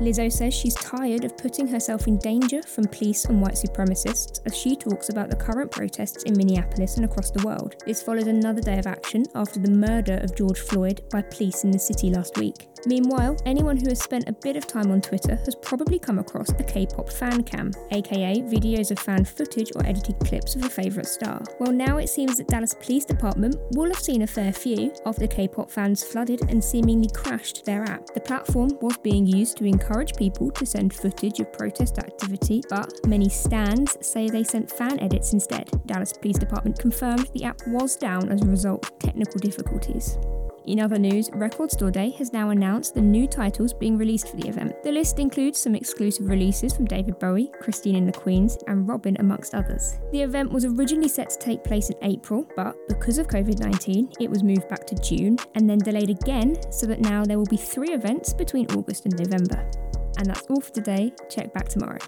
Lizzo says she's tired of putting herself in danger from police and white supremacists as she talks about the current protests in Minneapolis and across the world. This follows another day of action after the murder of George Floyd by police in the city last week. Meanwhile, anyone who has spent a bit of time on Twitter has probably come across a K pop fan cam, aka videos of fan footage or edited clips of a favourite star. Well, now it seems that Dallas Police Department will have seen a fair few after K pop fans flooded and seemingly crashed their app. The platform was being used to encourage people to send footage of protest activity, but many stans say they sent fan edits instead. Dallas Police Department confirmed the app was down as a result of technical difficulties. In other news, Record Store Day has now announced the new titles being released for the event. The list includes some exclusive releases from David Bowie, Christine and the Queens, and Robyn, amongst others. The event was originally set to take place in April, but because of COVID 19, it was moved back to June and then delayed again, so that now there will be three events between August and November. And that's all for today. Check back tomorrow.